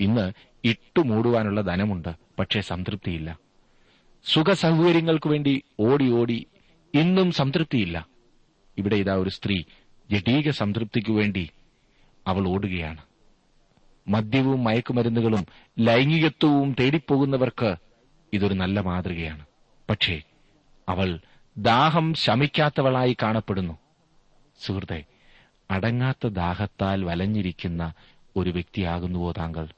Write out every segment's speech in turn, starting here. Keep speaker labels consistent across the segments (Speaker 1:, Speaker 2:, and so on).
Speaker 1: ഇന്ന് ഇട്ടുമൂടുവാനുള്ള ധനമുണ്ട് പക്ഷേ സംതൃപ്തിയില്ല. സുഖസൗകര്യങ്ങൾക്കു വേണ്ടി ഓടി ഓടി ഇന്നും സംതൃപ്തിയില്ല. ഇവിടെ ഇതാ ഒരു സ്ത്രീ ജഡീക സംതൃപ്തിക്കു വേണ്ടി അവൾ ഓടുകയാണ്. മദ്യവും മയക്കുമരുന്നുകളും ലൈംഗികത്വവും തേടിപ്പോകുന്നവർക്ക് ഇതൊരു നല്ല മാതൃകയാണ്. പക്ഷേ അവൾ ദാഹം ശമിക്കാത്തവളായി കാണപ്പെടുന്നു. സുഹൃത്തെ അടങ്ങാത്ത ദാഹത്താൽ വലഞ്ഞിരിക്കുന്ന ഒരു വ്യക്തിയാകുന്നുവോ താങ്കൾ?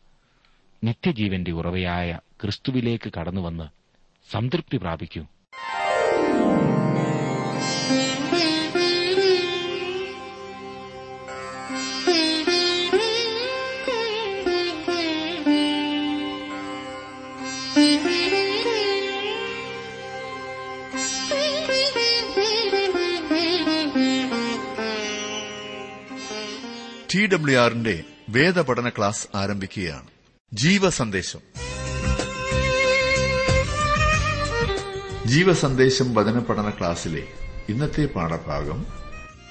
Speaker 1: നിത്യജീവന്റെ ഉറവയായ ക്രിസ്തുവിലേക്ക് കടന്നുവന്ന് സംതൃപ്തി പ്രാപിക്കൂ.
Speaker 2: ടി ഡബ്ല്യു ആറിന്റെ വേദപഠന ക്ലാസ് ആരംഭിക്കുകയാണ്. ജീവസന്ദേശം. ജീവസന്ദേശം വചന പഠന ക്ലാസ്സിലെ ഇന്നത്തെ പാഠഭാഗം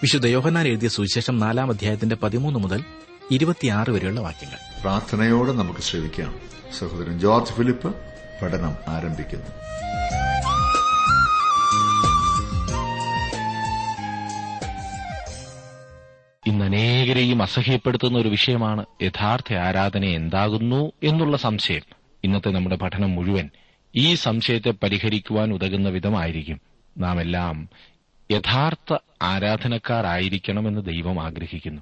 Speaker 3: വിശുദ്ധ യോഹന്നാൻ എഴുതിയ സുവിശേഷം നാലാം അധ്യായത്തിന്റെ പതിമൂന്ന് മുതൽ ഇരുപത്തിയാറ് വരെയുള്ള വാക്യങ്ങൾ.
Speaker 2: പ്രാർത്ഥനയോടെ നമുക്ക് ശ്രമിക്കാം സഹോദരൻ ജോർജ് ഫിലിപ്പ് പഠനം ആരംഭിക്കുന്നു.
Speaker 1: ഇന്ന് അനേകരെയും അസഹ്യപ്പെടുത്തുന്ന ഒരു വിഷയമാണ് യഥാർത്ഥ ആരാധന എന്താകുന്നു എന്നുള്ള സംശയം. ഇന്നത്തെ നമ്മുടെ പഠനം മുഴുവൻ ഈ സംശയത്തെ പരിഹരിക്കുവാൻ ഉതകുന്ന വിധമായിരിക്കും. നാം എല്ലാം യഥാർത്ഥ ആരാധനക്കാരായിരിക്കണമെന്ന് ദൈവം ആഗ്രഹിക്കുന്നു.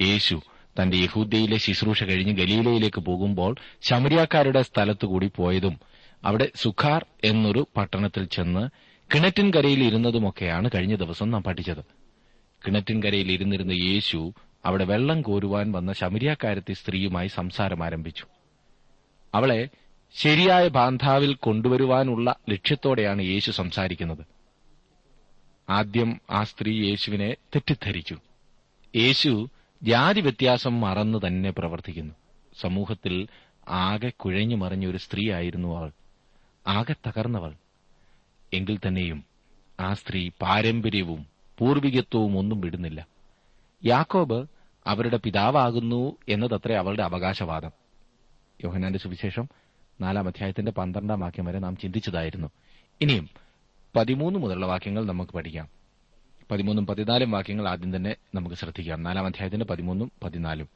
Speaker 1: യേശു തന്റെ യഹൂദ്യയിലെ ശുശ്രൂഷ കഴിഞ്ഞ് ഗലീലയിലേക്ക് പോകുമ്പോൾ ശമരിയാക്കാരുടെ സ്ഥലത്തുകൂടി പോയതും അവിടെ സുഖാർ എന്നൊരു പട്ടണത്തിൽ ചെന്ന് കിണറ്റിൻകരയിൽ ഇരുന്നതുമൊക്കെയാണ് കഴിഞ്ഞ ദിവസം നാം പഠിച്ചത്. കിണറ്റിൻകരയിൽ ഇരുന്നിരുന്ന യേശു അവിടെ വെള്ളം കോരുവാൻ വന്ന ശമരിയാക്കാരത്തെ സ്ത്രീയുമായി സംസാരം ആരംഭിച്ചു. അവളെ ശരിയായ ബാന്ധാവിൽ കൊണ്ടുവരുവാനുള്ള ലക്ഷ്യത്തോടെയാണ് യേശു സംസാരിക്കുന്നത്. ആദ്യം ആ സ്ത്രീ യേശുവിനെ തെറ്റിദ്ധരിച്ചു. യേശു ജാതി വ്യത്യാസം മറന്നു തന്നെ പ്രവർത്തിക്കുന്നു. സമൂഹത്തിൽ ആകെ കുഴഞ്ഞു മറിഞ്ഞ ഒരു സ്ത്രീയായിരുന്നു അവൾ. ആകെ തകർന്നവൾ. എങ്കിൽ തന്നെയും ആ സ്ത്രീ പാരമ്പര്യവും പൂർവികത്വവും ഒന്നും വിടുന്നില്ല. യാക്കോബ് അവരുടെ പിതാവാകുന്നു എന്നതത്രേ അവളുടെ അവകാശവാദം. യോഹനാന്റെ സുവിശേഷം നാലാം അധ്യായത്തിന്റെ പന്ത്രണ്ടാം വാക്യം വരെ നാം ചിന്തിച്ചതായിരുന്നു. ഇനിയും പതിമൂന്ന് മുതലുള്ള വാക്യങ്ങൾ നമുക്ക് പഠിക്കാം. പതിമൂന്നും പതിനാലും വാക്യങ്ങൾ ആദ്യം തന്നെ നമുക്ക് ശ്രദ്ധിക്കാം. നാലാം അധ്യായത്തിന്റെ പതിമൂന്നും പതിനാലും.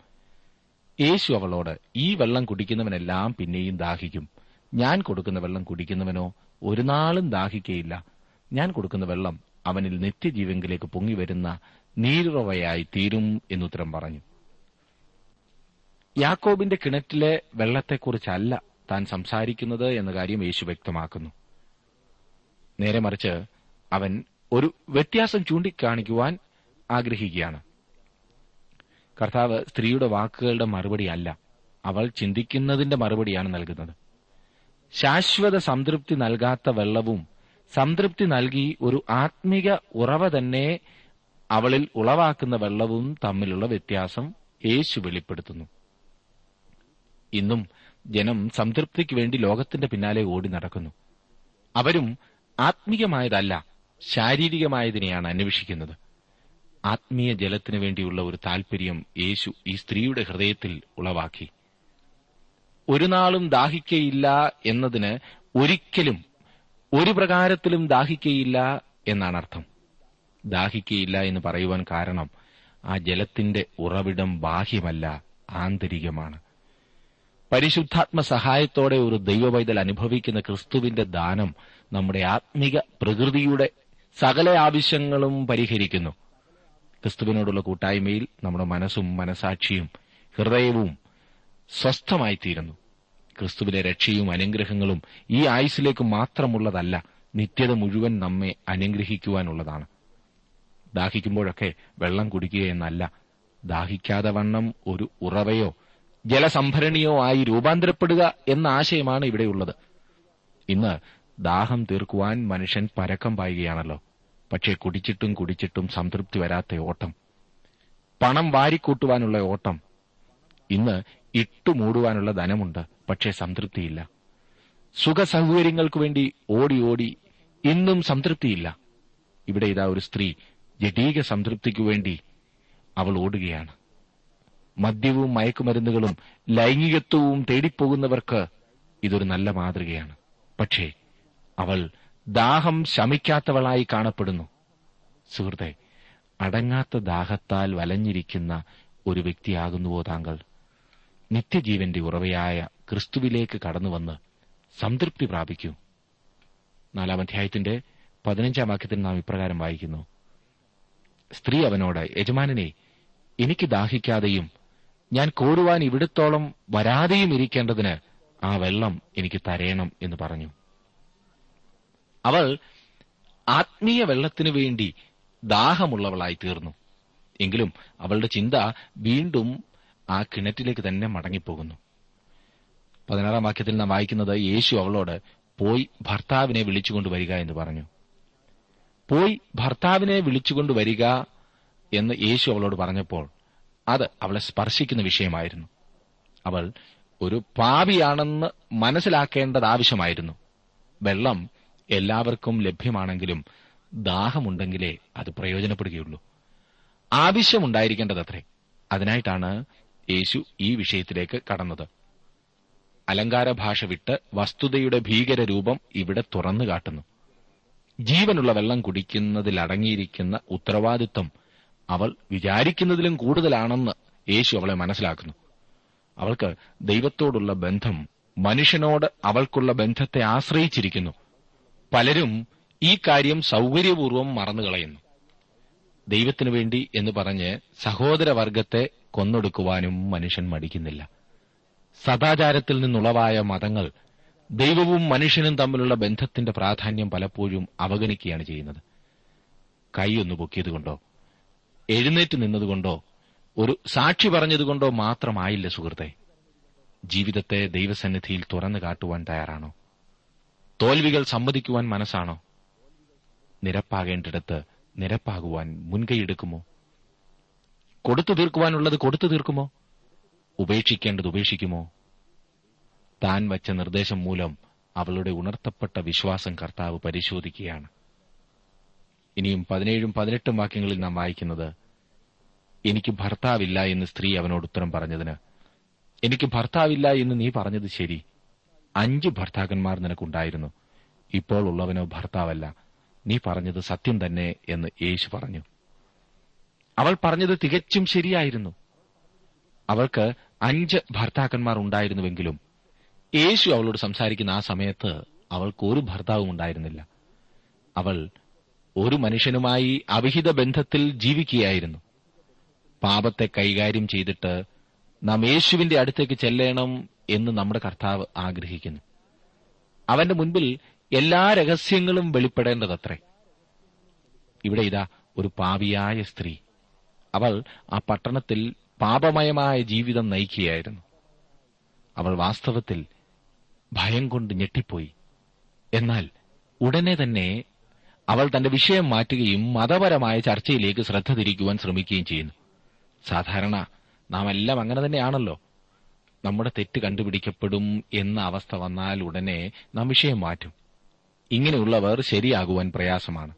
Speaker 1: യേശു അവളോട് ഈ വെള്ളം കുടിക്കുന്നവനെല്ലാം പിന്നെയും ദാഹിക്കും. ഞാൻ കൊടുക്കുന്ന വെള്ളം കുടിക്കുന്നവനോ ഒരു നാളും ദാഹിക്കയില്ല. ഞാൻ കൊടുക്കുന്ന വെള്ളം അവനിൽ നിത്യജീവങ്കിലേക്ക് പൊങ്ങിവരുന്ന നീരുറവയായി തീരും എന്നുത്തരം പറഞ്ഞു. യാക്കോബിന്റെ കിണറ്റിലെ വെള്ളത്തെക്കുറിച്ചല്ല താൻ സംസാരിക്കുന്നത് എന്ന കാര്യം യേശു വ്യക്തമാക്കുന്നു. നേരെ മറിച്ച് അവൻ ഒരു വ്യത്യാസം ചൂണ്ടിക്കാണിക്കുവാൻ ആഗ്രഹിക്കുകയാണ്. കർത്താവ് സ്ത്രീയുടെ വാക്കുകളുടെ മറുപടിയല്ല അവൾ ചിന്തിക്കുന്നതിന്റെ മറുപടിയാണ് നൽകുന്നത്. ശാശ്വത സംതൃപ്തി നൽകാത്ത വെള്ളവും സംതൃപ്തി നൽകി ഒരു ആത്മീക ഉറവ തന്നെ അവളിൽ ഉളവാക്കുന്ന വെള്ളവും തമ്മിലുള്ള വ്യത്യാസം യേശു വെളിപ്പെടുത്തുന്നു. ഇന്നും ജനം സംതൃപ്തിക്ക് വേണ്ടി ലോകത്തിന്റെ പിന്നാലെ ഓടി നടക്കുന്നു. അവരും ആത്മീയമായതല്ല ശാരീരികമായതിനെയാണ് അന്വേഷിക്കുന്നത്. ആത്മീയ ജലത്തിനു വേണ്ടിയുള്ള ഒരു താൽപര്യം യേശു ഈ സ്ത്രീയുടെ ഹൃദയത്തിൽ ഉളവാക്കി. ഒരു നാളും ദാഹിക്കയില്ല എന്നതിന് ഒരിക്കലും ഒരു പ്രകാരത്തിലും ദാഹിക്കയില്ല എന്നാണ് അർത്ഥം. ദാഹിക്കയില്ല എന്ന് പറയുവാൻ കാരണം ആ ജലത്തിന്റെ ഉറവിടം ബാഹ്യമല്ല ആന്തരികമാണ്. പരിശുദ്ധാത്മ സഹായത്തോടെ ഒരു ദൈവവൈതൽ അനുഭവിക്കുന്ന ക്രിസ്തുവിന്റെ ദാനം നമ്മുടെ ആത്മിക പ്രകൃതിയുടെ സകല ആവശ്യങ്ങളും പരിഹരിക്കുന്നു. ക്രിസ്തുവിനോടുള്ള കൂട്ടായ്മയിൽ നമ്മുടെ മനസ്സും മനസാക്ഷിയും ഹൃദയവും സ്വസ്ഥമായിത്തീരുന്നു. ക്രിസ്തുവിലെ രക്ഷയും അനുഗ്രഹങ്ങളും ഈ ആയുസിലേക്ക് മാത്രമുള്ളതല്ല നിത്യത മുഴുവൻ നമ്മെ അനുഗ്രഹിക്കുവാനുള്ളതാണ്. ദാഹിക്കുമ്പോഴൊക്കെ വെള്ളം കുടിക്കുക എന്നല്ല ദാഹിക്കാതെ വണ്ണം ഒരു ഉറവയോ ജലസംഭരണിയോ ആയി രൂപാന്തരപ്പെടുക എന്ന ആശയമാണ് ഇവിടെയുള്ളത്. ഇന്ന് ദാഹം തീർക്കുവാൻ മനുഷ്യൻ പരക്കം പായുകയാണല്ലോ. പക്ഷേ കുടിച്ചിട്ടും കുടിച്ചിട്ടും സംതൃപ്തി വരാത്ത ഓട്ടം പണം വാരിക്കൂട്ടുവാനുള്ള ഓട്ടം. ഇന്ന് ഇട്ടുമൂടുവാനുള്ള ധനമുണ്ട്. പക്ഷേ സംതൃപ്തിയില്ല. സുഖസൗകര്യങ്ങൾക്കു വേണ്ടി ഓടി ഓടി ഇന്നും സംതൃപ്തിയില്ല. ഇവിടെ ഇതാ ഒരു സ്ത്രീ ജഡീക സംതൃപ്തിക്കു വേണ്ടി അവൾ ഓടുകയാണ്. മദ്യവും മയക്കുമരുന്നുകളും ലൈംഗികത്വവും തേടിപ്പോകുന്നവർക്ക് ഇതൊരു നല്ല മാതൃകയാണ്. പക്ഷേ അവൾ ദാഹം ശമിക്കാത്തവളായി കാണപ്പെടുന്നു. സുഹൃത്തെ അടങ്ങാത്ത ദാഹത്താൽ വലഞ്ഞിരിക്കുന്ന ഒരു വ്യക്തിയാകുന്നുവോ താങ്കൾ? നിത്യജീവന്റെ ഉറവയായ ക്രിസ്തുവിലേക്ക് കടന്നുവന്ന് സംതൃപ്തി പ്രാപിക്കൂ. നാലാം അധ്യായത്തിന്റെ പതിനഞ്ചാം വാക്യത്തിൽ നാം ഇപ്രകാരം വായിക്കുന്നു. സ്ത്രീ അവനോട് യജമാനനെ എനിക്ക് ദാഹിക്കാതെയും ഞാൻ കോരുവാൻ ഇവിടത്തോളം വരാതെയും ഇരിക്കേണ്ടതിന് ആ വെള്ളം എനിക്ക് തരയണം എന്ന് പറഞ്ഞു. അവൾ ആത്മീയ വെള്ളത്തിനു വേണ്ടി ദാഹമുള്ളവളായി തീർന്നു. എങ്കിലും അവളുടെ ചിന്ത വീണ്ടും ആ കിണറ്റിലേക്ക് തന്നെ മടങ്ങിപ്പോകുന്നു. പതിനാറാം വാക്യത്തിൽ നാം വായിക്കുന്നത് യേശു അവളോട് പോയി ഭർത്താവിനെ വിളിച്ചുകൊണ്ടുവരിക എന്ന് പറഞ്ഞു. പോയി ഭർത്താവിനെ വിളിച്ചുകൊണ്ടുവരിക എന്ന് യേശു അവളോട് പറഞ്ഞപ്പോൾ അത് അവളെ സ്പർശിക്കുന്ന വിഷയമായിരുന്നു. അവൾ ഒരു പാവിയാണെന്ന് മനസ്സിലാക്കേണ്ടത് ആവശ്യമായിരുന്നു. വെള്ളം എല്ലാവർക്കും ലഭ്യമാണെങ്കിലും ദാഹമുണ്ടെങ്കിലേ അത് പ്രയോജനപ്പെടുകയുള്ളൂ. ആവശ്യമുണ്ടായിരിക്കേണ്ടതത്രേ. അതിനായിട്ടാണ് യേശു ഈ വിഷയത്തിലേക്ക് കടന്നത്. അലങ്കാര ഭാഷ വിട്ട് വസ്തുതയുടെ ഭീകര രൂപം ഇവിടെ തുറന്നു കാട്ടുന്നു. ജീവനുള്ള വെള്ളം കുടിക്കുന്നതിലടങ്ങിയിരിക്കുന്ന ഉത്തരവാദിത്വം അവൾ വിചാരിക്കുന്നതിലും കൂടുതലാണെന്ന് യേശു അവളെ മനസ്സിലാക്കുന്നു. അവൾക്ക് ദൈവത്തോടുള്ള ബന്ധം മനുഷ്യനോട് അവൾക്കുള്ള ബന്ധത്തെ ആശ്രയിച്ചിരിക്കുന്നു. പലരും ഈ കാര്യം സൗകര്യപൂർവം മറന്നുകളയുന്നു. ദൈവത്തിനു വേണ്ടി എന്ന് പറഞ്ഞ് സഹോദരവർഗത്തെ കൊന്നൊടുക്കുവാനും മനുഷ്യൻ മടിക്കുന്നില്ല. സദാചാരത്തിൽ നിന്നുളവായ മതങ്ങൾ ദൈവവും മനുഷ്യനും തമ്മിലുള്ള ബന്ധത്തിന്റെ പ്രാധാന്യം പലപ്പോഴും അവഗണിക്കുകയാണ് ചെയ്യുന്നത്. കൈയൊന്നു പൊക്കിയതുകൊണ്ടോ എഴുന്നേറ്റ് നിന്നതുകൊണ്ടോ ഒരു സാക്ഷി പറഞ്ഞതുകൊണ്ടോ മാത്രമായില്ല സുഹൃത്തെ. ജീവിതത്തെ ദൈവസന്നിധിയിൽ തുറന്നു കാട്ടുവാൻ തയ്യാറാണോ? തോൽവികൾ സമ്മതിക്കുവാൻ മനസ്സാണോ? നിരപ്പാകേണ്ടിടത്ത് നിരപ്പാകുവാൻ മുൻകൈയെടുക്കുമോ? കൊടുത്തു തീർക്കുവാനുള്ളത് കൊടുത്തു തീർക്കുമോ? ഉപേക്ഷിക്കേണ്ടത് ഉപേക്ഷിക്കുമോ? താൻ വച്ച നിർദ്ദേശം മൂലം അവളുടെ ഉണർത്തപ്പെട്ട വിശ്വാസം കർത്താവ് പരിശോധിക്കുകയാണ്. ഇനിയും പതിനേഴും പതിനെട്ടും വാക്യങ്ങളിൽ നാം വായിക്കുന്നത് എനിക്ക് ഭർത്താവില്ല എന്ന് സ്ത്രീ അവനോട് ഉത്തരം പറഞ്ഞതിന്. എനിക്ക് ഭർത്താവില്ല എന്ന് നീ പറഞ്ഞത് ശരി. അഞ്ച് ഭർത്താക്കന്മാർ നിനക്കുണ്ടായിരുന്നു. ഇപ്പോൾ ഉള്ളവനോ ഭർത്താവല്ല. നീ പറഞ്ഞത് സത്യം തന്നെ എന്ന് യേശു പറഞ്ഞു. അവൾ പറഞ്ഞത് തികച്ചും ശരിയായിരുന്നു. അവൾക്ക് അഞ്ച് ഭർത്താക്കന്മാർ ഉണ്ടായിരുന്നുവെങ്കിലും യേശു അവളോട് സംസാരിക്കുന്ന ആ സമയത്ത് അവൾക്ക് ഒരു ഭർത്താവും ഉണ്ടായിരുന്നില്ല. അവൾ ഒരു മനുഷ്യനുമായി അവിഹിത ബന്ധത്തിൽ ജീവിക്കുകയായിരുന്നു. പാപത്തെ കൈകാര്യം ചെയ്തിട്ട് നാം യേശുവിന്റെ അടുത്തേക്ക് ചെല്ലണം എന്ന് നമ്മുടെ കർത്താവ് ആഗ്രഹിക്കുന്നു. അവന്റെ മുൻപിൽ എല്ലാ രഹസ്യങ്ങളും വെളിപ്പെടേണ്ടതത്രേ. ഇവിടെ ഇതാ ഒരു പാവിയായ സ്ത്രീ. അവൾ ആ പട്ടണത്തിൽ പാപമയമായ ജീവിതം നയിക്കുകയായിരുന്നു. അവൾ വാസ്തവത്തിൽ ഭയം കൊണ്ട് ഞെട്ടിപ്പോയി. എന്നാൽ ഉടനെ തന്നെ അവൾ തന്റെ വിഷയം മാറ്റുകയും മതപരമായ ചർച്ചയിലേക്ക് ശ്രദ്ധ തിരിക്കുവാൻ ശ്രമിക്കുകയും ചെയ്യുന്നു. സാധാരണ നാം എല്ലാം അങ്ങനെ തന്നെയാണല്ലോ. നമ്മുടെ തെറ്റ് കണ്ടുപിടിക്കപ്പെടും എന്ന അവസ്ഥ വന്നാൽ ഉടനെ നാം വിഷയം മാറ്റും. ഇങ്ങനെയുള്ളവർ ശരിയാകുവാൻ പ്രയാസമാണ്.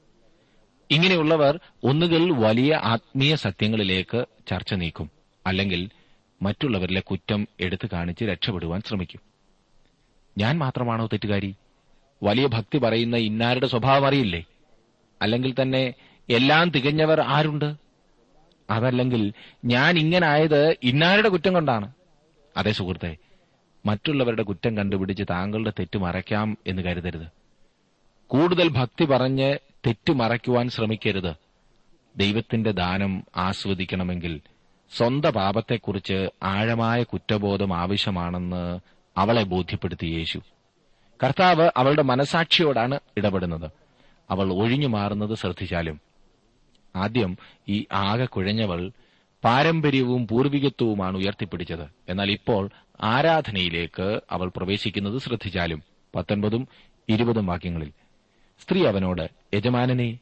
Speaker 1: ഇങ്ങനെയുള്ളവർ ഒന്നുകിൽ വലിയ ആത്മീയ സത്യങ്ങളിലേക്ക് ചർച്ച നീക്കും. അല്ലെങ്കിൽ മറ്റുള്ളവരിലെ കുറ്റം എടുത്തു കാണിച്ച് രക്ഷപ്പെടുവാൻ ശ്രമിക്കും. ഞാൻ മാത്രമാണോ തെറ്റുകാരി? വലിയ ഭക്തി പറയുന്ന ഇന്നാരുടെ സ്വഭാവം അറിയില്ലേ? അല്ലെങ്കിൽ തന്നെ എല്ലാം തികഞ്ഞവർ ആരുണ്ട്? അതല്ലെങ്കിൽ ഞാൻ ഇങ്ങനായത് ഇന്നാരുടെ കുറ്റം കൊണ്ടാണ്? അതേ സുഹൃത്തെ മറ്റുള്ളവരുടെ കുറ്റം കണ്ടുപിടിച്ച് താങ്കളുടെ തെറ്റ് മറയ്ക്കാം എന്ന് കരുതരുത്. കൂടുതൽ ഭക്തി പറഞ്ഞ് തെറ്റ് മറയ്ക്കുവാൻ ശ്രമിക്കരുത്. ദൈവത്തിന്റെ ദാനം ആസ്വദിക്കണമെങ്കിൽ സ്വന്തം പാപത്തെക്കുറിച്ച് ആഴമായ കുറ്റബോധം ആവശ്യമാണെന്ന് അവളെ ബോധ്യപ്പെടുത്തി യേശു. കർത്താവ് അവളുടെ മനസാക്ഷിയോടാണ് ഇടപെടുന്നത്. അവൾ ഒഴിഞ്ഞു മാറുന്നത് ശ്രദ്ധിച്ചാലും. ആദ്യം ഈ ആകെ കുഴഞ്ഞവൾ പാരമ്പര്യവും പൂർവികത്വവുമാണ് ഉയർത്തിപ്പിടിച്ചത്. എന്നാൽ ഇപ്പോൾ ആരാധനയിലേക്ക് അവൾ പ്രവേശിക്കുന്നത് ശ്രദ്ധിച്ചാലും. പത്തൊൻപതും ഇരുപതും വാക്യങ്ങളിൽ. സ്ത്രീ അവനോട് യജമാനനെ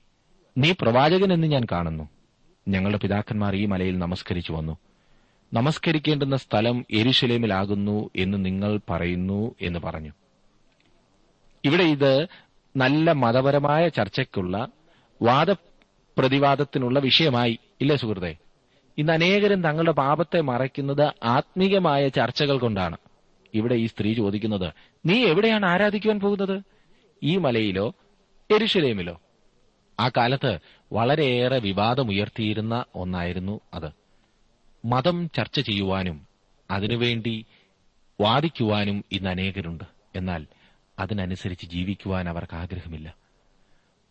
Speaker 1: നീ പ്രവാചകനെന്ന് ഞാൻ കാണുന്നു. ഞങ്ങളുടെ പിതാക്കന്മാർ ഈ മലയിൽ നമസ്കരിച്ചു വന്നു. നമസ്കരിക്കേണ്ടുന്ന സ്ഥലം എരുശലേമിലാകുന്നു എന്ന് നിങ്ങൾ പറയുന്നു എന്ന് പറഞ്ഞു. ഇവിടെ ഇത് നല്ല മതപരമായ ചർച്ചയ്ക്കുള്ള വാദപ്രതിവാദത്തിനുള്ള വിഷയമായി. ഇല്ലേ സുഹൃത്തെ? ഇന്ന് അനേകരും തങ്ങളുടെ പാപത്തെ മറയ്ക്കുന്നത് ആത്മീകമായ ചർച്ചകൾ കൊണ്ടാണ്. ഇവിടെ ഈ സ്ത്രീ ചോദിക്കുന്നത് നീ എവിടെയാണ് ആരാധിക്കുവാൻ പോകുന്നത്? ഈ മലയിലോ എരുഷലേമിലോ ആ കാലത്ത് വളരെയേറെ വിവാദമുയർത്തിയിരുന്ന ഒന്നായിരുന്നു അത്. മതം ചർച്ച ചെയ്യുവാനും അതിനുവേണ്ടി വാദിക്കുവാനും ഇന്ന് അനേകരുണ്ട്. എന്നാൽ അതിനനുസരിച്ച് ജീവിക്കുവാൻ അവർക്ക് ആഗ്രഹമില്ല.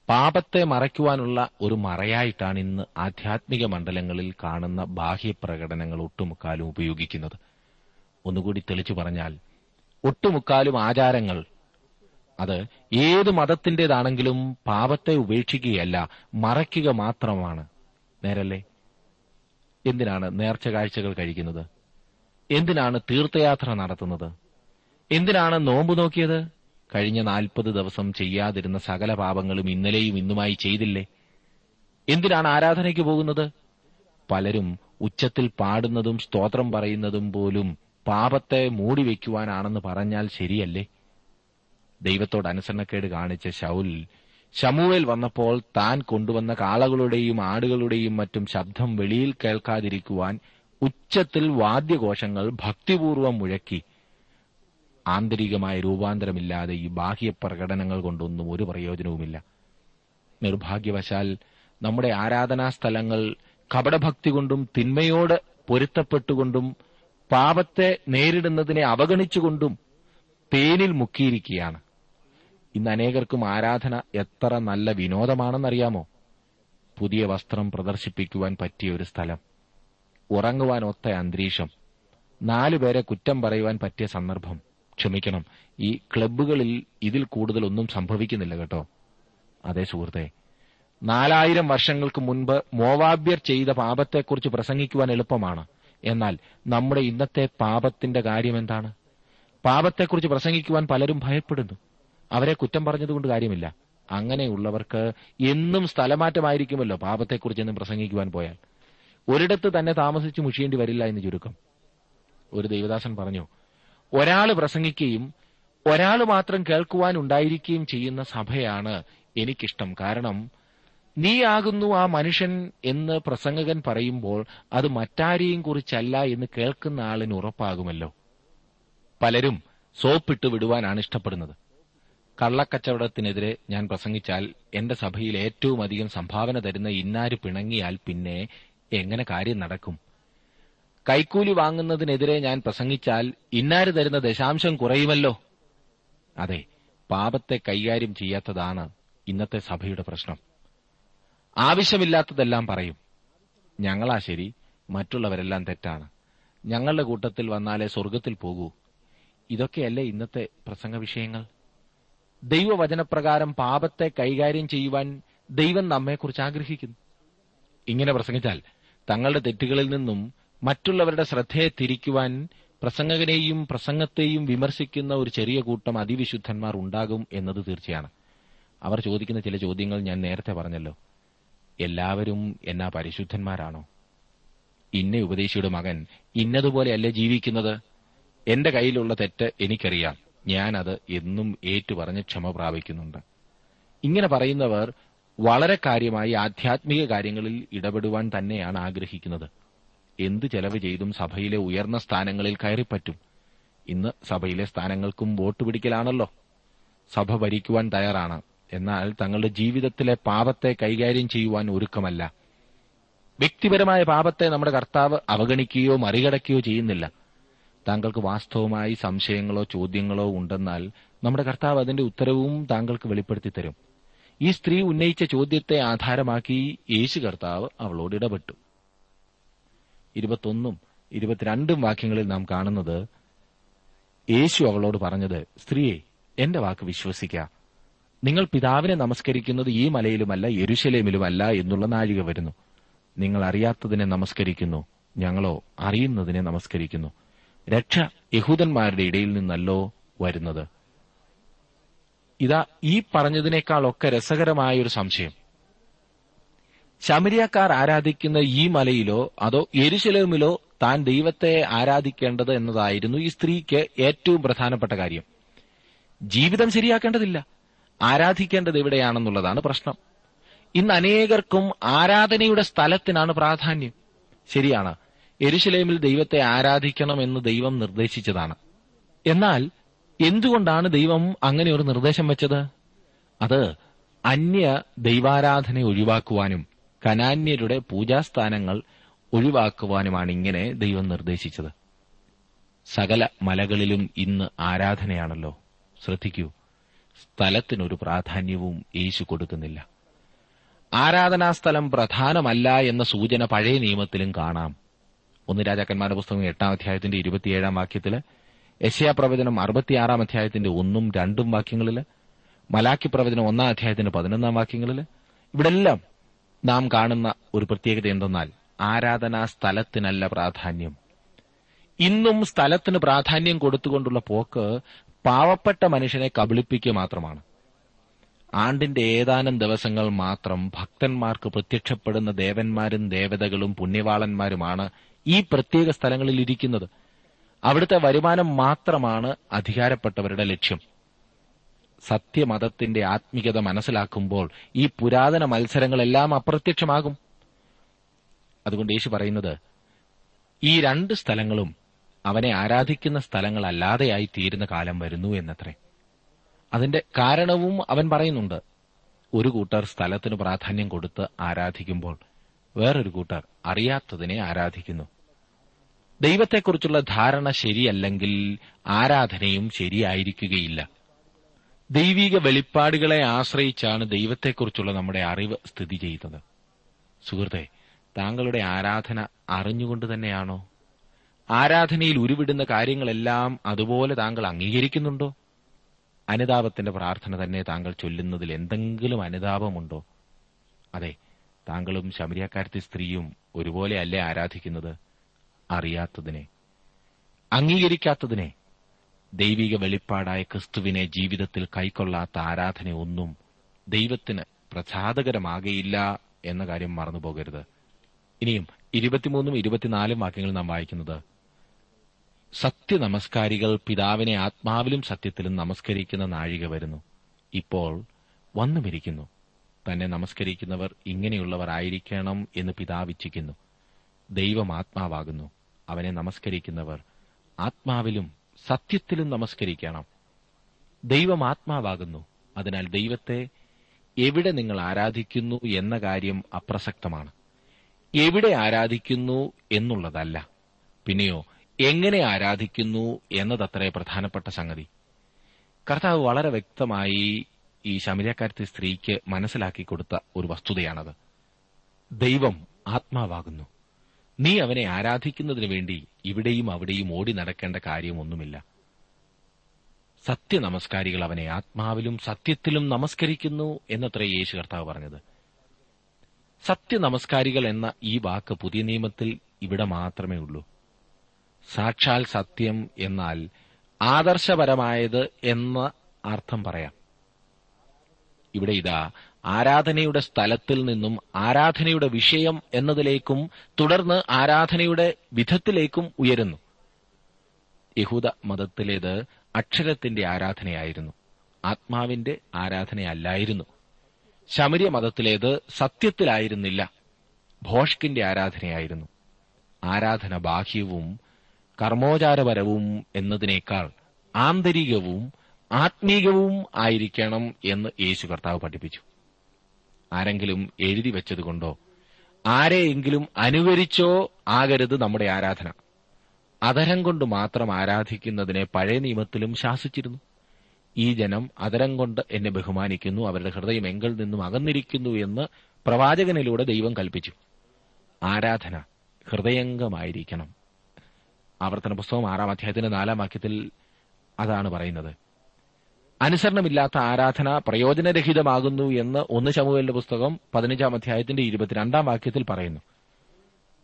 Speaker 1: പാപത്തെ മറയ്ക്കുവാനുള്ള ഒരു മറയായിട്ടാണ് ഇന്ന് ആധ്യാത്മിക മണ്ഡലങ്ങളിൽ കാണുന്ന ബാഹ്യപ്രകടനങ്ങൾ ഒട്ടുമുക്കാലും ഉപയോഗിക്കുന്നത്. ഒന്നുകൂടി തെളിച്ചു പറഞ്ഞാൽ ഒട്ടുമുക്കാലും ആചാരങ്ങൾ അത് ഏത് മതത്തിന്റേതാണെങ്കിലും പാപത്തെ ഉപേക്ഷിക്കുകയല്ല മറയ്ക്കുക മാത്രമാണ്. നേരല്ലേ? എന്തിനാണ് നേർച്ച കാഴ്ചകൾ കഴിക്കുന്നത്? എന്തിനാണ് തീർത്ഥയാത്ര നടത്തുന്നത്? എന്തിനാണ് നോമ്പ് നോക്കിയത്? കഴിഞ്ഞ നാൽപ്പത് ദിവസം ചെയ്യാതിരുന്ന സകല പാപങ്ങളും ഇന്നലെയും ഇന്നുമായി ചെയ്തില്ലേ? എന്തിനാണ് ആരാധനയ്ക്ക് പോകുന്നത്? പലരും ഉച്ചത്തിൽ പാടുന്നതും സ്തോത്രം പറയുന്നതും പോലും പാപത്തെ മൂടിവെക്കുവാനാണെന്ന് പറഞ്ഞാൽ ശരിയല്ലേ? ദൈവത്തോട് അനുസരണക്കേട് കാണിച്ച ശൗൽ ശമുവേൽ വന്നപ്പോൾ താൻ കൊണ്ടുവന്ന കാളകളുടെയും ആടുകളുടെയും മറ്റും ശബ്ദം വെളിയിൽ കേൾക്കാതിരിക്കുവാൻ ഉച്ചത്തിൽ വാദ്യഘോഷങ്ങൾ ഭക്തിപൂർവം മുഴക്കി. ആന്തരികമായ രൂപാന്തരമില്ലാതെ ഈ ബാഹ്യ പ്രകടനങ്ങൾ കൊണ്ടൊന്നും ഒരു പ്രയോജനവുമില്ല. നിർഭാഗ്യവശാൽ നമ്മുടെ ആരാധനാ സ്ഥലങ്ങൾ കപടഭക്തി കൊണ്ടും തിന്മയോട് പൊരുത്തപ്പെട്ടുകൊണ്ടും പാപത്തെ നേരിടുന്നതിനെ അവഗണിച്ചുകൊണ്ടും തേനിൽ മുക്കിയിരിക്കുകയാണ്. ഇന്ന് അനേകർക്കും ആരാധന എത്ര നല്ല വിനോദമാണെന്നറിയാമോ? പുതിയ വസ്ത്രം പ്രദർശിപ്പിക്കുവാൻ പറ്റിയ ഒരു സ്ഥലം. ഉറങ്ങുവാൻ ഒത്ത അന്തരീക്ഷം. നാലുപേരെ കുറ്റം പറയുവാൻ പറ്റിയ സന്ദർഭം. ക്ഷമിക്കണം ഈ ക്ലബ്ബുകളിൽ ഇതിൽ കൂടുതൽ ഒന്നും സംഭവിക്കുന്നില്ല കേട്ടോ. അതേ സുഹൃത്തെ നാലായിരം വർഷങ്ങൾക്ക് മുൻപ് മോവാബ്യർ ചെയ്ത പാപത്തെക്കുറിച്ച് പ്രസംഗിക്കുവാൻ എളുപ്പമാണ്. എന്നാൽ നമ്മുടെ ഇന്നത്തെ പാപത്തിന്റെ കാര്യം എന്താണ് പാപത്തെക്കുറിച്ച് പ്രസംഗിക്കുവാൻ പലരും ഭയപ്പെടുന്നു. അവരെ കുറ്റം പറഞ്ഞതുകൊണ്ട് കാര്യമില്ല. അങ്ങനെയുള്ളവർക്ക് എന്നും സ്ഥലമാറ്റമായിരിക്കുമല്ലോ പാപത്തെക്കുറിച്ച് എന്നും പ്രസംഗിക്കുവാൻ പോയാൽ. ഒരിടത്ത് തന്നെ താമസിച്ച് മുഷിയേണ്ടി വരില്ല എന്ന് ചുരുക്കം. ഒരു ദേവദാസൻ പറഞ്ഞു ഒരാൾ പ്രസംഗിക്കുകയും ഒരാൾ മാത്രം കേൾക്കുവാൻ ഉണ്ടായിരിക്കുകയും ചെയ്യുന്ന സഭയാണ് എനിക്കിഷ്ടം. കാരണം നീയാകുന്നു ആ മനുഷ്യൻ എന്ന് പ്രസംഗകൻ പറയുമ്പോൾ അത് മറ്റാരെയും കുറിച്ചല്ല എന്ന് കേൾക്കുന്ന ആളിന് ഉറപ്പാകുമല്ലോ. പലരും സോപ്പിട്ട് വിടുവാനാണ് ഇഷ്ടപ്പെടുന്നത്. കള്ളക്കച്ചവടത്തിനെതിരെ ഞാൻ പ്രസംഗിച്ചാൽ എന്റെ സഭയിൽ ഏറ്റവും അധികം സംഭാവന തരുന്ന ഇന്നാര് പിണങ്ങിയാൽ പിന്നെ എങ്ങനെ കാര്യം നടക്കും? കൈക്കൂലി വാങ്ങുന്നതിനെതിരെ ഞാൻ പ്രസംഗിച്ചാൽ ഇന്നാര് തരുന്ന ദശാംശം കുറയുമല്ലോ? അതെ പാപത്തെ കൈകാര്യം ചെയ്യാത്തതാണ് ഇന്നത്തെ സഭയുടെ പ്രശ്നം. ആവശ്യമില്ലാത്തതെല്ലാം പറയും. ഞങ്ങളാ ശരി മറ്റുള്ളവരെല്ലാം തെറ്റാണ്. ഞങ്ങളുടെ കൂട്ടത്തിൽ വന്നാലേ സ്വർഗത്തിൽ പോകൂ. ഇതൊക്കെയല്ലേ ഇന്നത്തെ പ്രസംഗ വിഷയങ്ങൾ ദൈവവചനപ്രകാരം പാപത്തെ കൈകാര്യം ചെയ്യുവാൻ ദൈവം നമ്മെക്കുറിച്ച് ആഗ്രഹിക്കുന്നു. ഇങ്ങനെ പ്രസംഗിച്ചാൽ തങ്ങളുടെ തെറ്റുകളിൽ നിന്നും മറ്റുള്ളവരുടെ ശ്രദ്ധയെ തിരിക്കുവാൻ പ്രസംഗകനെയും പ്രസംഗത്തെയും വിമർശിക്കുന്ന ഒരു ചെറിയ കൂട്ടം അതിവിശുദ്ധന്മാർ ഉണ്ടാകും എന്നത് തീർച്ചയാണ്. അവർ ചോദിക്കുന്ന ചില ചോദ്യങ്ങൾ ഞാൻ നേരത്തെ പറഞ്ഞല്ലോ. എല്ലാവരും എന്നാ പരിശുദ്ധന്മാരാണോ? ഇന്ന ഉപദേശിയുടെ മകൻ ഇന്നതുപോലെയല്ലേ ജീവിക്കുന്നത്? എന്റെ കയ്യിലുള്ള തെറ്റ് എനിക്കറിയാം. ഞാനത് എന്നും ഏറ്റുപറഞ്ഞ് ക്ഷമ പ്രാപിക്കുന്നുണ്ട്. ഇങ്ങനെ പറയുന്നവർ വളരെ കാര്യമായി ആധ്യാത്മിക കാര്യങ്ങളിൽ ഇടപെടുവാൻ തന്നെയാണ് ആഗ്രഹിക്കുന്നത്. എന്ത് ചെലവ് ചെയ്തും സഭയിലെ ഉയർന്ന സ്ഥാനങ്ങളിൽ കയറിപ്പറ്റും. ഇന്ന് സഭയിലെ സ്ഥാനങ്ങൾക്കും വോട്ട് പിടിക്കലാണല്ലോ. സഭ ഭരിക്കുവാൻ തയ്യാറാണ്. എന്നാൽ തങ്ങളുടെ ജീവിതത്തിലെ പാപത്തെ കൈകാര്യം ചെയ്യുവാൻ ഒരുക്കമല്ല. വ്യക്തിപരമായ പാപത്തെ നമ്മുടെ കർത്താവ് അവഗണിക്കുകയോ മറികടക്കുകയോ ചെയ്യുന്നില്ല. താങ്കൾക്ക് വാസ്തവമായി സംശയങ്ങളോ ചോദ്യങ്ങളോ ഉണ്ടെന്നാൽ നമ്മുടെ കർത്താവ് അതിന്റെ ഉത്തരവും താങ്കൾക്ക് വെളിപ്പെടുത്തി തരും. ഈ സ്ത്രീ ഉന്നയിച്ച ചോദ്യത്തെ ആധാരമാക്കി യേശു കർത്താവ് അവളോട് ഇടപെട്ടു. ഇരുപത്തൊന്നും ഇരുപത്തിരണ്ടും വാക്യങ്ങളിൽ നാം കാണുന്നത് യേശു അവളോട് പറഞ്ഞത് സ്ത്രീയെ എന്റെ വാക്ക് വിശ്വസിക്ക. നിങ്ങൾ പിതാവിനെ നമസ്കരിക്കുന്നത് ഈ മലയിലുമല്ല യെരുശലേമിലുമല്ല എന്നുള്ള നാഴിക വരുന്നു. നിങ്ങൾ അറിയാത്തതിനെ നമസ്കരിക്കുന്നു. ഞങ്ങളോ അറിയുന്നതിനെ നമസ്കരിക്കുന്നു. രക്ഷ യഹൂദന്മാരുടെ ഇടയിൽ നിന്നല്ലോ വരുന്നത്. ഇതാ ഈ പറഞ്ഞതിനേക്കാളൊക്കെ രസകരമായ ഒരു സംശയം. ശമരിയക്കാർ ആരാധിക്കുന്ന ഈ മലയിലോ അതോ എരുശലേമിലോ താൻ ദൈവത്തെ ആരാധിക്കേണ്ടത് എന്നതായിരുന്നു ഈ സ്ത്രീക്ക് ഏറ്റവും പ്രധാനപ്പെട്ട കാര്യം. ജീവിതം ശരിയാക്കേണ്ടതില്ല. ആരാധിക്കേണ്ടത് എവിടെയാണെന്നുള്ളതാണ് പ്രശ്നം. ഇന്ന് അനേകർക്കും ആരാധനയുടെ സ്ഥലത്തിനാണ് പ്രാധാന്യം. ശരിയാണ്. എരുശലേമിൽ ദൈവത്തെ ആരാധിക്കണം എന്ന് ദൈവം നിർദ്ദേശിച്ചതാണ്. എന്നാൽ എന്തുകൊണ്ടാണ് ദൈവം അങ്ങനെ ഒരു നിർദ്ദേശം വെച്ചത്? അത് അന്യ ദൈവാരാധന ഒഴിവാക്കുവാനും കനാന്യരുടെ പൂജാസ്ഥാനങ്ങൾ ഒഴിവാക്കുവാനുമാണ് ഇങ്ങനെ ദൈവം നിർദ്ദേശിച്ചത്. സകല മലകളിലും ഇന്ന് ആരാധനയാണല്ലോ. ശ്രദ്ധിക്കൂ സ്ഥലത്തിനൊരു പ്രാധാന്യവും യേശു കൊടുക്കുന്നില്ല. ആരാധനാസ്ഥലം പ്രധാനമല്ല എന്ന സൂചന പഴയ നിയമത്തിലും കാണാം. ഒന്ന് രാജാക്കന്മാരുടെ പുസ്തകം എട്ടാം അധ്യായത്തിന്റെ ഇരുപത്തിയേഴാം വാക്യത്തിൽ യശയാ പ്രവചനം അറുപത്തിയാറാം അധ്യായത്തിന്റെ ഒന്നും രണ്ടും വാക്യങ്ങളിൽ മലാക്കി പ്രവചനം ഒന്നാം അധ്യായത്തിന്റെ പതിനൊന്നാം വാക്യങ്ങളിൽ ഇവിടെല്ലാം നാം കാണുന്ന ഒരു പ്രത്യേകത എന്തെന്നാൽ ആരാധനാ സ്ഥലത്തിനല്ല പ്രാധാന്യം. ഇന്നും സ്ഥലത്തിന് പ്രാധാന്യം കൊടുത്തുകൊണ്ടുള്ള പോക്ക് പാവപ്പെട്ട മനുഷ്യനെ കബളിപ്പിക്കുക മാത്രമാണ്. ആണ്ടിന്റെ ഏതാനും ദിവസങ്ങൾ മാത്രം ഭക്തന്മാർക്ക് പ്രത്യക്ഷപ്പെടുന്ന ദേവന്മാരും ദേവതകളും പുണ്യവാളന്മാരുമാണ് ഈ പ്രത്യേക സ്ഥലങ്ങളിൽ ഇരിക്കുന്നത്. അവിടുത്തെ വരുമാനം മാത്രമാണ് അധികാരപ്പെട്ടവരുടെ ലക്ഷ്യം. സത്യമതത്തിന്റെ ആത്മീയത മനസ്സിലാക്കുമ്പോൾ ഈ പുരാതന മത്സരങ്ങളെല്ലാം അപ്രത്യക്ഷമാകും. അതുകൊണ്ട് യേശു പറയുന്നത് ഈ രണ്ട് സ്ഥലങ്ങളും അവനെ ആരാധിക്കുന്ന സ്ഥലങ്ങളല്ലാതെയായി തീരുന്ന കാലം വരുന്നു എന്നത്രേ. അതിന്റെ കാരണവും അവൻ പറയുന്നുണ്ട്. ഒരു കൂട്ടർ സ്ഥലത്തിന് പ്രാധാന്യം കൊടുത്ത് ആരാധിക്കുമ്പോൾ വേറൊരു കൂട്ടർ അറിയാത്തതിനെ ആരാധിക്കുന്നു. ദൈവത്തെക്കുറിച്ചുള്ള ധാരണ ശരിയല്ലെങ്കിൽ ആരാധനയും ശരിയായിരിക്കുകയില്ല. ദൈവിക വെളിപ്പാടുകളെ ആശ്രയിച്ചാണ് ദൈവത്തെക്കുറിച്ചുള്ള നമ്മുടെ അറിവ് സ്ഥിതി ചെയ്യുന്നത്. സുഹൃത്തെ താങ്കളുടെ ആരാധന അറിഞ്ഞുകൊണ്ട് തന്നെയാണോ? ആരാധനയിൽ ഉരുവിടുന്ന കാര്യങ്ങളെല്ലാം അതുപോലെ താങ്കൾ അംഗീകരിക്കുന്നുണ്ടോ? അനുതാപത്തിന്റെ പ്രാർത്ഥന തന്നെ താങ്കൾ ചൊല്ലുന്നതിൽ എന്തെങ്കിലും അനുതാപമുണ്ടോ? അതെ താങ്കളും ശമരിയാക്കാരത്തെ സ്ത്രീയും ഒരുപോലെ അല്ലേ ആരാധിക്കുന്നത്? അറിയാത്തതിനെ അംഗീകരിക്കാത്തതിനെ ദൈവിക വെളിപ്പാടായ ക്രിസ്തുവിനെ ജീവിതത്തിൽ കൈക്കൊള്ളാത്ത ആരാധന ഒന്നും ദൈവത്തിന് പ്രസാദകരമാകയില്ല എന്ന കാര്യം മറന്നുപോകരുത്. ഇനിയും ഇരുപത്തിമൂന്നും ഇരുപത്തിനാലും വാക്യങ്ങൾ നാം വായിക്കുന്നത് സത്യനമസ്കാരികൾ പിതാവിനെ ആത്മാവിലും സത്യത്തിലും നമസ്കരിക്കുന്ന നാഴിക വരുന്നു. ഇപ്പോൾ വന്നുമിരിക്കുന്നു. തന്നെ നമസ്കരിക്കുന്നവർ ഇങ്ങനെയുള്ളവർ ആയിരിക്കണം എന്ന് പിതാവ് ഇച്ഛിക്കുന്നു. ദൈവം ആത്മാവാകുന്നു അവനെ നമസ്കരിക്കുന്നവർ ആത്മാവിലും സത്യത്തിലും നമസ്കരിക്കണം. ദൈവം ആത്മാവാകുന്നു അതിനാൽ ദൈവത്തെ എവിടെ നിങ്ങൾ ആരാധിക്കുന്നു എന്ന കാര്യം അപ്രസക്തമാണ്. എവിടെ ആരാധിക്കുന്നു എന്നുള്ളതല്ല. പിന്നെയോ എങ്ങനെ ആരാധിക്കുന്നു എന്നതത്രേ പ്രധാനപ്പെട്ട സംഗതി. കർത്താവ് വളരെ വ്യക്തമായി ഈ ശമിരക്കാരത്തെ സ്ത്രീക്ക് മനസ്സിലാക്കി കൊടുത്ത ഒരു വസ്തുതയാണത്. ദൈവം ആത്മാവാകുന്നു. നീ അവനെ ആരാധിക്കുന്നതിനു വേണ്ടി ഇവിടെയും അവിടെയും ഓടി നടക്കേണ്ട കാര്യമൊന്നുമില്ല. സത്യനമസ്കാരികൾ അവനെ ആത്മാവിലും സത്യത്തിലും നമസ്കരിക്കുന്നു എന്നത്രേ യേശു കർത്താവ് പറഞ്ഞത്. സത്യനമസ്കാരികൾ എന്ന ഈ വാക്ക് പുതിയ നിയമത്തിൽ ഇവിടെ മാത്രമേ ഉള്ളൂ. സാക്ഷാൽ സത്യം എന്നാൽ ആദർശപരമായത് എന്ന അർത്ഥം പറയാം. ഇവിടെ ഇതാ ആരാധനയുടെ സ്ഥലത്തിൽ നിന്നും ആരാധനയുടെ വിഷയം എന്നതിലേക്കും തുടർന്ന് ആരാധനയുടെ വിധത്തിലേക്കും ഉയരുന്നു. യഹൂദ മതത്തിലേത് അക്ഷരത്തിന്റെ ആരാധനയായിരുന്നു. ആത്മാവിന്റെ ആരാധനയല്ലായിരുന്നു. ശമരിയ മതത്തിലേത് സത്യത്തിലായിരുന്നില്ല. ഭോഷ്കിന്റെ ആരാധനയായിരുന്നു. ആരാധന ബാഹ്യവും കർമ്മോചാരപരവും എന്നതിനേക്കാൾ ആന്തരികവും ആത്മീകവും ആയിരിക്കണം എന്ന് യേശു കർത്താവ് പഠിപ്പിച്ചു. ആരെങ്കിലും എഴുതി വെച്ചതുകൊണ്ടോ ആരെയെങ്കിലും അനുകരിച്ചോ ആകരുത് നമ്മുടെ ആരാധന. അതരം കൊണ്ട് മാത്രം ആരാധിക്കുന്നതിനെ പഴയ നിയമത്തിലും ശാസിച്ചിരുന്നു. ഈ ജനം അതരം കൊണ്ട് എന്നെ ബഹുമാനിക്കുന്നു അവരുടെ ഹൃദയം എങ്കിൽ നിന്നും അകന്നിരിക്കുന്നു എന്ന് പ്രവാചകനിലൂടെ ദൈവം കൽപ്പിച്ചു. ആരാധന ഹൃദയംഗമായിരിക്കണം. ആവർത്തന പുസ്തകം ആറാം അധ്യായത്തിന്റെ നാലാം വാക്യത്തിൽ അതാണ് പറയുന്നത്. അനുസരണമില്ലാത്ത ആരാധന പ്രയോജനരഹിതമാകുന്നു എന്ന് ഒന്ന് ശമുവേലിന്റെ പുസ്തകം പതിനഞ്ചാം അധ്യായത്തിന്റെ ഇരുപത്തിരണ്ടാം വാക്യത്തിൽ പറയുന്നു.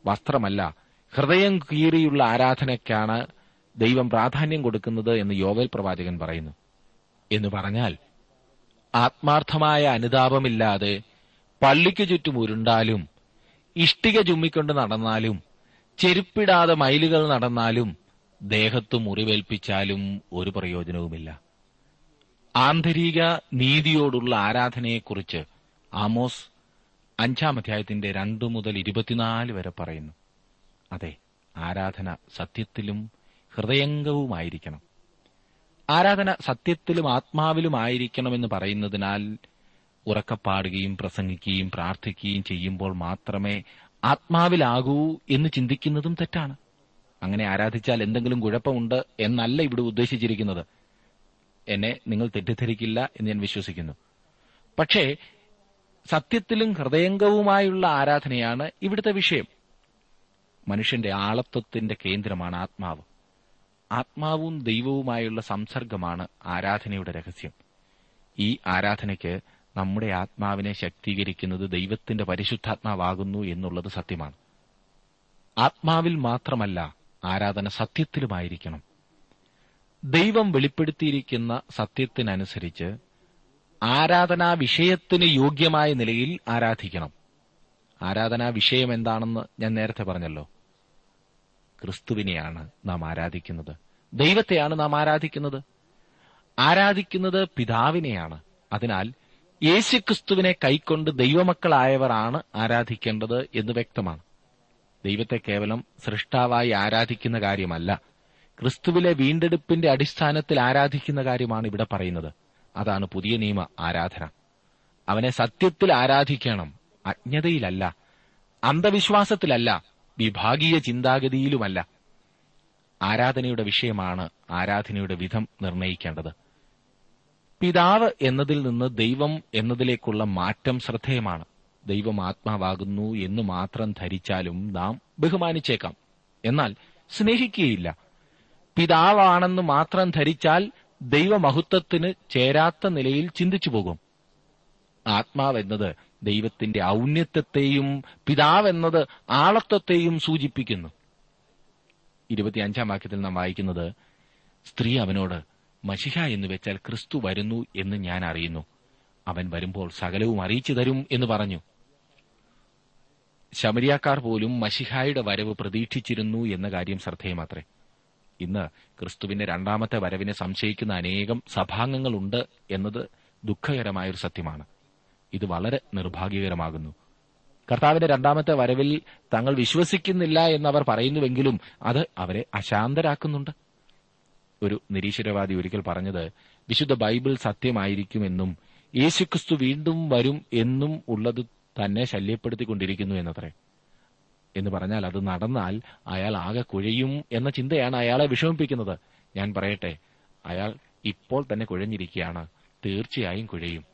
Speaker 1: വസ്ത്രമല്ല ഹൃദയം കീറിയുള്ള ആരാധനയ്ക്കാണ് ദൈവം പ്രാധാന്യം കൊടുക്കുന്നത് എന്ന് യോവൽ പ്രവാചകൻ പറയുന്നു. എന്ന് പറഞ്ഞാൽ ആത്മാർത്ഥമായ അനുതാപമില്ലാതെ പള്ളിക്ക് ചുറ്റും ഉരുണ്ടാലും ഇഷ്ടിക ചുമ്മിക്കൊണ്ട് നടന്നാലും ചെരുപ്പിടാതെ മൈലുകൾ നടന്നാലും ദേഹത്ത് മുറിവേൽപ്പിച്ചാലും ഒരു പ്രയോജനവുമില്ല. ആന്തരിക നീതിയോടുള്ള ആരാധനയെക്കുറിച്ച് ആമോസ് അഞ്ചാം അധ്യായത്തിന്റെ രണ്ടു മുതൽ ഇരുപത്തിനാല് വരെ പറയുന്നു. അതെ ആരാധന സത്യത്തിലും ഹൃദയംഗവുമായിരിക്കണം. ആരാധന സത്യത്തിലും ആത്മാവിലുമായിരിക്കണമെന്ന് പറയുന്നതിനാൽ ഉറക്കപ്പാടുകയും പ്രസംഗിക്കുകയും പ്രാർത്ഥിക്കുകയും ചെയ്യുമ്പോൾ മാത്രമേ ആത്മാവിലാകൂ എന്ന് ചിന്തിക്കുന്നതും തെറ്റാണ്. അങ്ങനെ ആരാധിച്ചാൽ എന്തെങ്കിലും കുഴപ്പമുണ്ട് എന്നല്ല ഇവിടെ ഉദ്ദേശിച്ചിരിക്കുന്നത്. എന്നെ നിങ്ങൾ തെറ്റിദ്ധരിക്കില്ല എന്ന് ഞാൻ വിശ്വസിക്കുന്നു. പക്ഷേ സത്യത്തിലും ഹൃദയംഗവുമായുള്ള ആരാധനയാണ് ഇവിടുത്തെ വിഷയം. മനുഷ്യന്റെ ആളത്വത്തിന്റെ കേന്ദ്രമാണ് ആത്മാവ്. ആത്മാവും ദൈവവുമായുള്ള സംസർഗമാണ് ആരാധനയുടെ രഹസ്യം. ഈ ആരാധനയ്ക്ക് നമ്മുടെ ആത്മാവിനെ ശക്തീകരിക്കുന്നത് ദൈവത്തിന്റെ പരിശുദ്ധാത്മാവാകുന്നു എന്നുള്ളത് സത്യമാണ്. ആത്മാവിൽ മാത്രമല്ല ആരാധന സത്യത്തിലുമായിരിക്കണം. ദൈവം വെളിപ്പെടുത്തിയിരിക്കുന്ന സത്യത്തിനനുസരിച്ച് ആരാധനാ വിഷയത്തിന് യോഗ്യമായ നിലയിൽ ആരാധിക്കണം. ആരാധനാ വിഷയം എന്താണെന്ന് ഞാൻ നേരത്തെ പറഞ്ഞല്ലോ. ക്രിസ്തുവിനെയാണ് നാം ആരാധിക്കുന്നത്. ദൈവത്തെയാണ് നാം ആരാധിക്കുന്നത്. ആരാധിക്കുന്നത് പിതാവിനെയാണ്. അതിനാൽ യേശുക്രിസ്തുവിനെ കൈക്കൊണ്ട് ദൈവമക്കളായവരാണ് ആരാധിക്കേണ്ടത് എന്ന് വ്യക്തമാണ്. ദൈവത്തെ കേവലം സൃഷ്ടാവായി ആരാധിക്കുന്ന കാര്യമല്ല. ക്രിസ്തുവിലെ വീണ്ടെടുപ്പിന്റെ അടിസ്ഥാനത്തിൽ ആരാധിക്കുന്ന കാര്യമാണ് ഇവിടെ പറയുന്നത്. അതാണ് പുതിയ നിയമ ആരാധന. അവനെ സത്യത്തിൽ ആരാധിക്കണം അജ്ഞതയിലല്ല അന്ധവിശ്വാസത്തിലല്ല വിഭാഗീയ ചിന്താഗതിയിലുമല്ല. ആരാധനയുടെ വിഷയമാണ് ആരാധനയുടെ വിധം നിർണയിക്കേണ്ടത്. പിതാവ് എന്നതിൽ നിന്ന് ദൈവം എന്നതിലേക്കുള്ള മാറ്റം ശ്രദ്ധേയമാണ്. ദൈവം ആത്മാവാകുന്നു എന്ന് മാത്രം ധരിച്ചാലും നാം ബഹുമാനിച്ചേക്കാം. എന്നാൽ സ്നേഹിക്കുകയില്ല. പിതാവാണെന്ന് മാത്രം ധരിച്ചാൽ ദൈവമഹത്വത്തിന് ചേരാത്ത നിലയിൽ ചിന്തിച്ചു പോകും. ആത്മാവെന്നത് ദൈവത്തിന്റെ ഔന്നത്യത്തെയും പിതാവെന്നത് ആളത്വത്തെയും സൂചിപ്പിക്കുന്നു. ഇരുപത്തിയഞ്ചാം വാക്യത്തിൽ നാം വായിക്കുന്നത് സ്ത്രീ അവനോട് മഷിഹ എന്ന് വെച്ചാൽ ക്രിസ്തു വരുന്നു എന്ന് ഞാൻ അറിയുന്നു. അവൻ വരുമ്പോൾ സകലവും അറിയിച്ചു തരും എന്ന് പറഞ്ഞു. ശമരിയാക്കാർ പോലും മഷിഹായുടെ വരവ് പ്രതീക്ഷിച്ചിരുന്നു എന്ന കാര്യം ശ്രദ്ധേയമാത്രേ. ഇന്ന് ക്രിസ്തുവിന്റെ രണ്ടാമത്തെ വരവിനെ സംശയിക്കുന്ന അനേകം സഭാംഗങ്ങളുണ്ട് എന്നത് ദുഃഖകരമായൊരു സത്യമാണ്. ഇത് വളരെ നിർഭാഗ്യകരമാകുന്നു. കർത്താവിന്റെ രണ്ടാമത്തെ വരവിൽ തങ്ങൾ വിശ്വസിക്കുന്നില്ല എന്നവർ പറയുന്നുവെങ്കിലും അത് അവരെ അശാന്തരാക്കുന്നുണ്ട്. ഒരു നിരീശ്വരവാദി ഒരിക്കൽ പറഞ്ഞത് വിശുദ്ധ ബൈബിൾ സത്യമായിരിക്കുമെന്നും യേശുക്രിസ്തു വീണ്ടും വരും എന്നും ഉള്ളത് തന്നെ ശല്യപ്പെടുത്തിക്കൊണ്ടിരിക്കുന്നു എന്നത്രേ. എന്ന് പറഞ്ഞാൽ അത് നടന്നാൽ അയാൾ ആകെ കുഴയും എന്ന ചിന്തയാണ് അയാളെ വിഷമിപ്പിക്കുന്നത്. ഞാൻ പറയട്ടെ അയാൾ ഇപ്പോൾ തന്നെ കുഴഞ്ഞിരിക്കുകയാണ്. തീർച്ചയായും കുഴയും.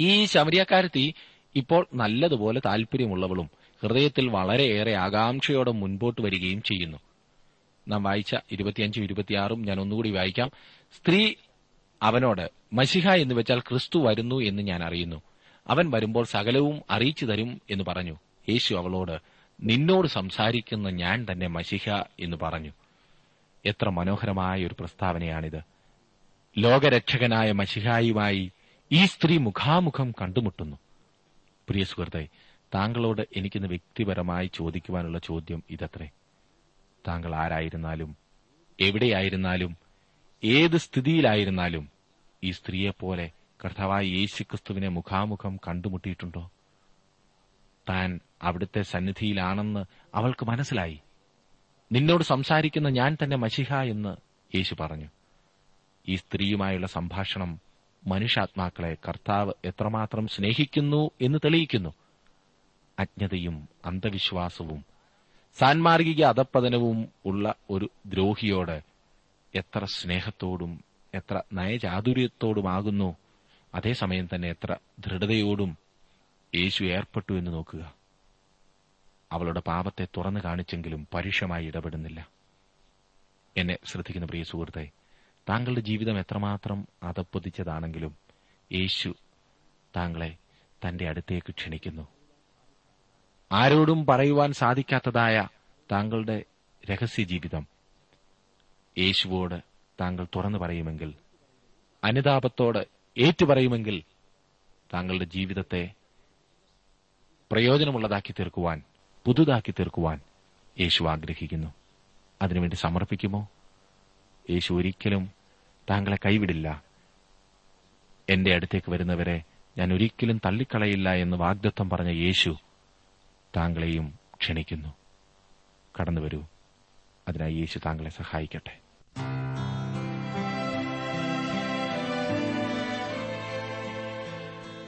Speaker 1: ഈ ശമരിയക്കാരത്തി ഇപ്പോൾ നല്ലതുപോലെ താല്പര്യമുള്ളവളും ഹൃദയത്തിൽ വളരെയേറെ ആകാംക്ഷയോടെ മുൻപോട്ട് വരികയും ചെയ്യുന്നു. നാം വായിച്ച ഇരുപത്തിയഞ്ചും ഇരുപത്തിയാറും ഞാൻ ഒന്നുകൂടി വായിക്കാം. സ്ത്രീ അവനോട് മഷിഹ എന്ന് വെച്ചാൽ ക്രിസ്തു വരുന്നു എന്ന് ഞാൻ അറിയുന്നു. അവൻ വരുമ്പോൾ സകലവും അറിയിച്ചു തരും എന്ന് പറഞ്ഞു. യേശു അവളോട് നിന്നോട് സംസാരിക്കുന്ന ഞാൻ തന്നെ മഷിഹ എന്ന് പറഞ്ഞു. എത്ര മനോഹരമായ ഒരു പ്രസ്താവനയാണിത്. ലോകരക്ഷകനായ മഷിഹായുമായി ഈ സ്ത്രീ മുഖാമുഖം കണ്ടുമുട്ടുന്നു. പ്രിയ സുഹൃത്തെ താങ്കളോട് എനിക്കിന്ന് വ്യക്തിപരമായി ചോദിക്കുവാനുള്ള ചോദ്യം ഇതത്രേ. താങ്കൾ ആരായിരുന്നാലും എവിടെയായിരുന്നാലും ഏത് സ്ഥിതിയിലായിരുന്നാലും ഈ സ്ത്രീയെപ്പോലെ കർത്താവായ യേശുക്രിസ്തുവിനെ മുഖാമുഖം കണ്ടുമുട്ടിയിട്ടുണ്ടോ? താൻ അവിടുത്തെ സന്നിധിയിലാണെന്ന് അവൾക്ക് മനസ്സിലായി. നിന്നോട് സംസാരിക്കുന്ന ഞാൻ തന്നെ മഷിഹ എന്ന് യേശു പറഞ്ഞു. ഈ സ്ത്രീയുമായുള്ള സംഭാഷണം മനുഷ്യാത്മാക്കളെ കർത്താവ് എത്രമാത്രം സ്നേഹിക്കുന്നു എന്ന് തെളിയിക്കുന്നു. അജ്ഞതയും അന്ധവിശ്വാസവും സാൻമാർഗിക അധപ്പതനവും ഉള്ള ഒരു ദ്രോഹിയോട് എത്ര സ്നേഹത്തോടും എത്ര നയചാതുര്യത്തോടുമാകുന്നു. അതേസമയം തന്നെ എത്ര ദൃഢതയോടും യേശു ഏർപ്പെട്ടു എന്ന് നോക്കുക. അവളുടെ പാപത്തെ തുറന്നു കാണിച്ചെങ്കിലും പരുഷമായി ഇടപെടുന്നില്ല. എന്നെ ശ്രദ്ധിക്കുന്ന പ്രിയ സുഹൃത്തെ താങ്കളുടെ ജീവിതം എത്രമാത്രം അതപ്പൊതിച്ചതാണെങ്കിലും യേശു താങ്കളെ തന്റെ അടുത്തേക്ക് ക്ഷണിക്കുന്നു. ആരോടും പറയുവാൻ സാധിക്കാത്തതായ താങ്കളുടെ രഹസ്യ ജീവിതം യേശുവോട് താങ്കൾ തുറന്നു പറയുമെങ്കിൽ അനുതാപത്തോട് ഏറ്റുപറയുമെങ്കിൽ താങ്കളുടെ ജീവിതത്തെ പ്രയോജനമുള്ളതാക്കി തീർക്കുവാൻ പുതുതാക്കി തീർക്കുവാൻ യേശു ആഗ്രഹിക്കുന്നു. അതിനുവേണ്ടി സമർപ്പിക്കുമോ? യേശു ഒരിക്കലും താങ്കളെ കൈവിടില്ല. എന്റെ അടുത്തേക്ക് വരുന്നവരെ ഞാൻ ഒരിക്കലും തള്ളിക്കളയില്ല എന്ന് വാഗ്ദത്വം പറഞ്ഞ യേശു താങ്കളെയും ക്ഷണിക്കുന്നു. കടന്നുവരൂ. അതിനായി യേശു താങ്കളെ സഹായിക്കട്ടെ.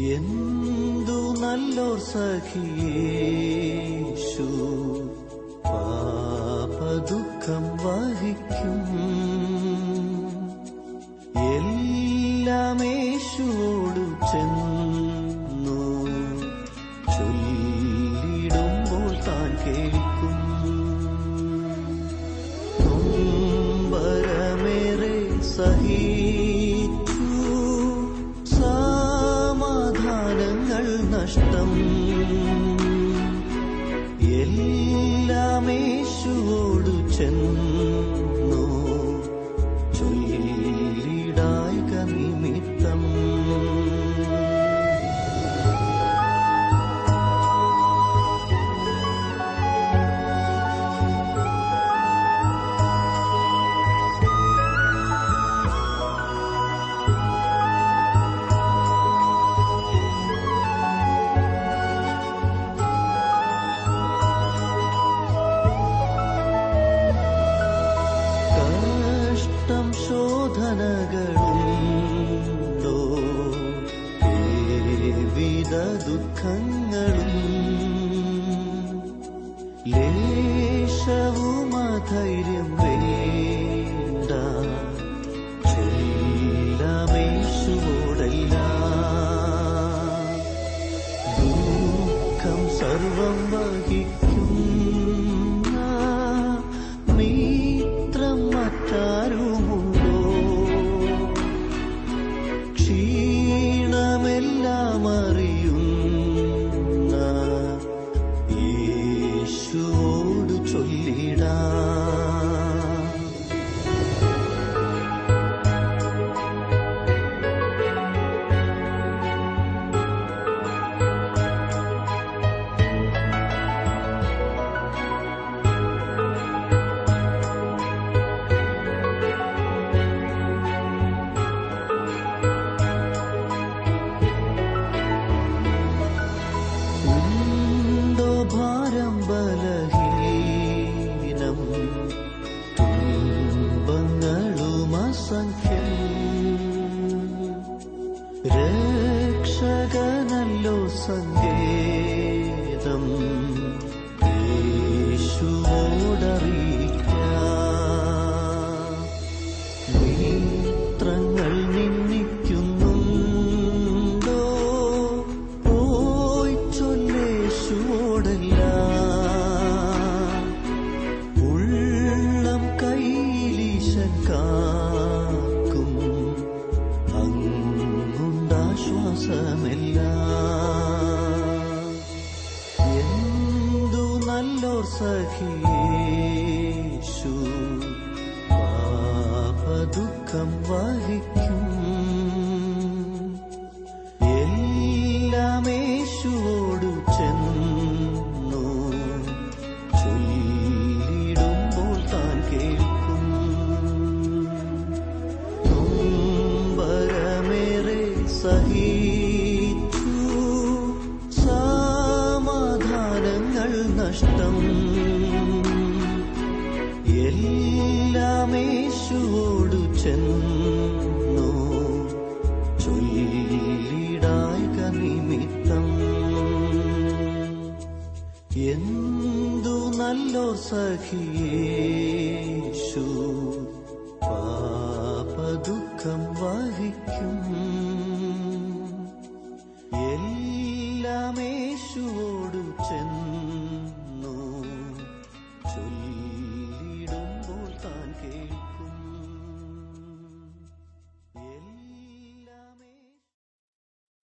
Speaker 4: എന്തു നല്ലോർ സഖിയേശു? പാപദുഃഖം വഹിക്കും. എല്ലാമേശുവോടു ചെന്നു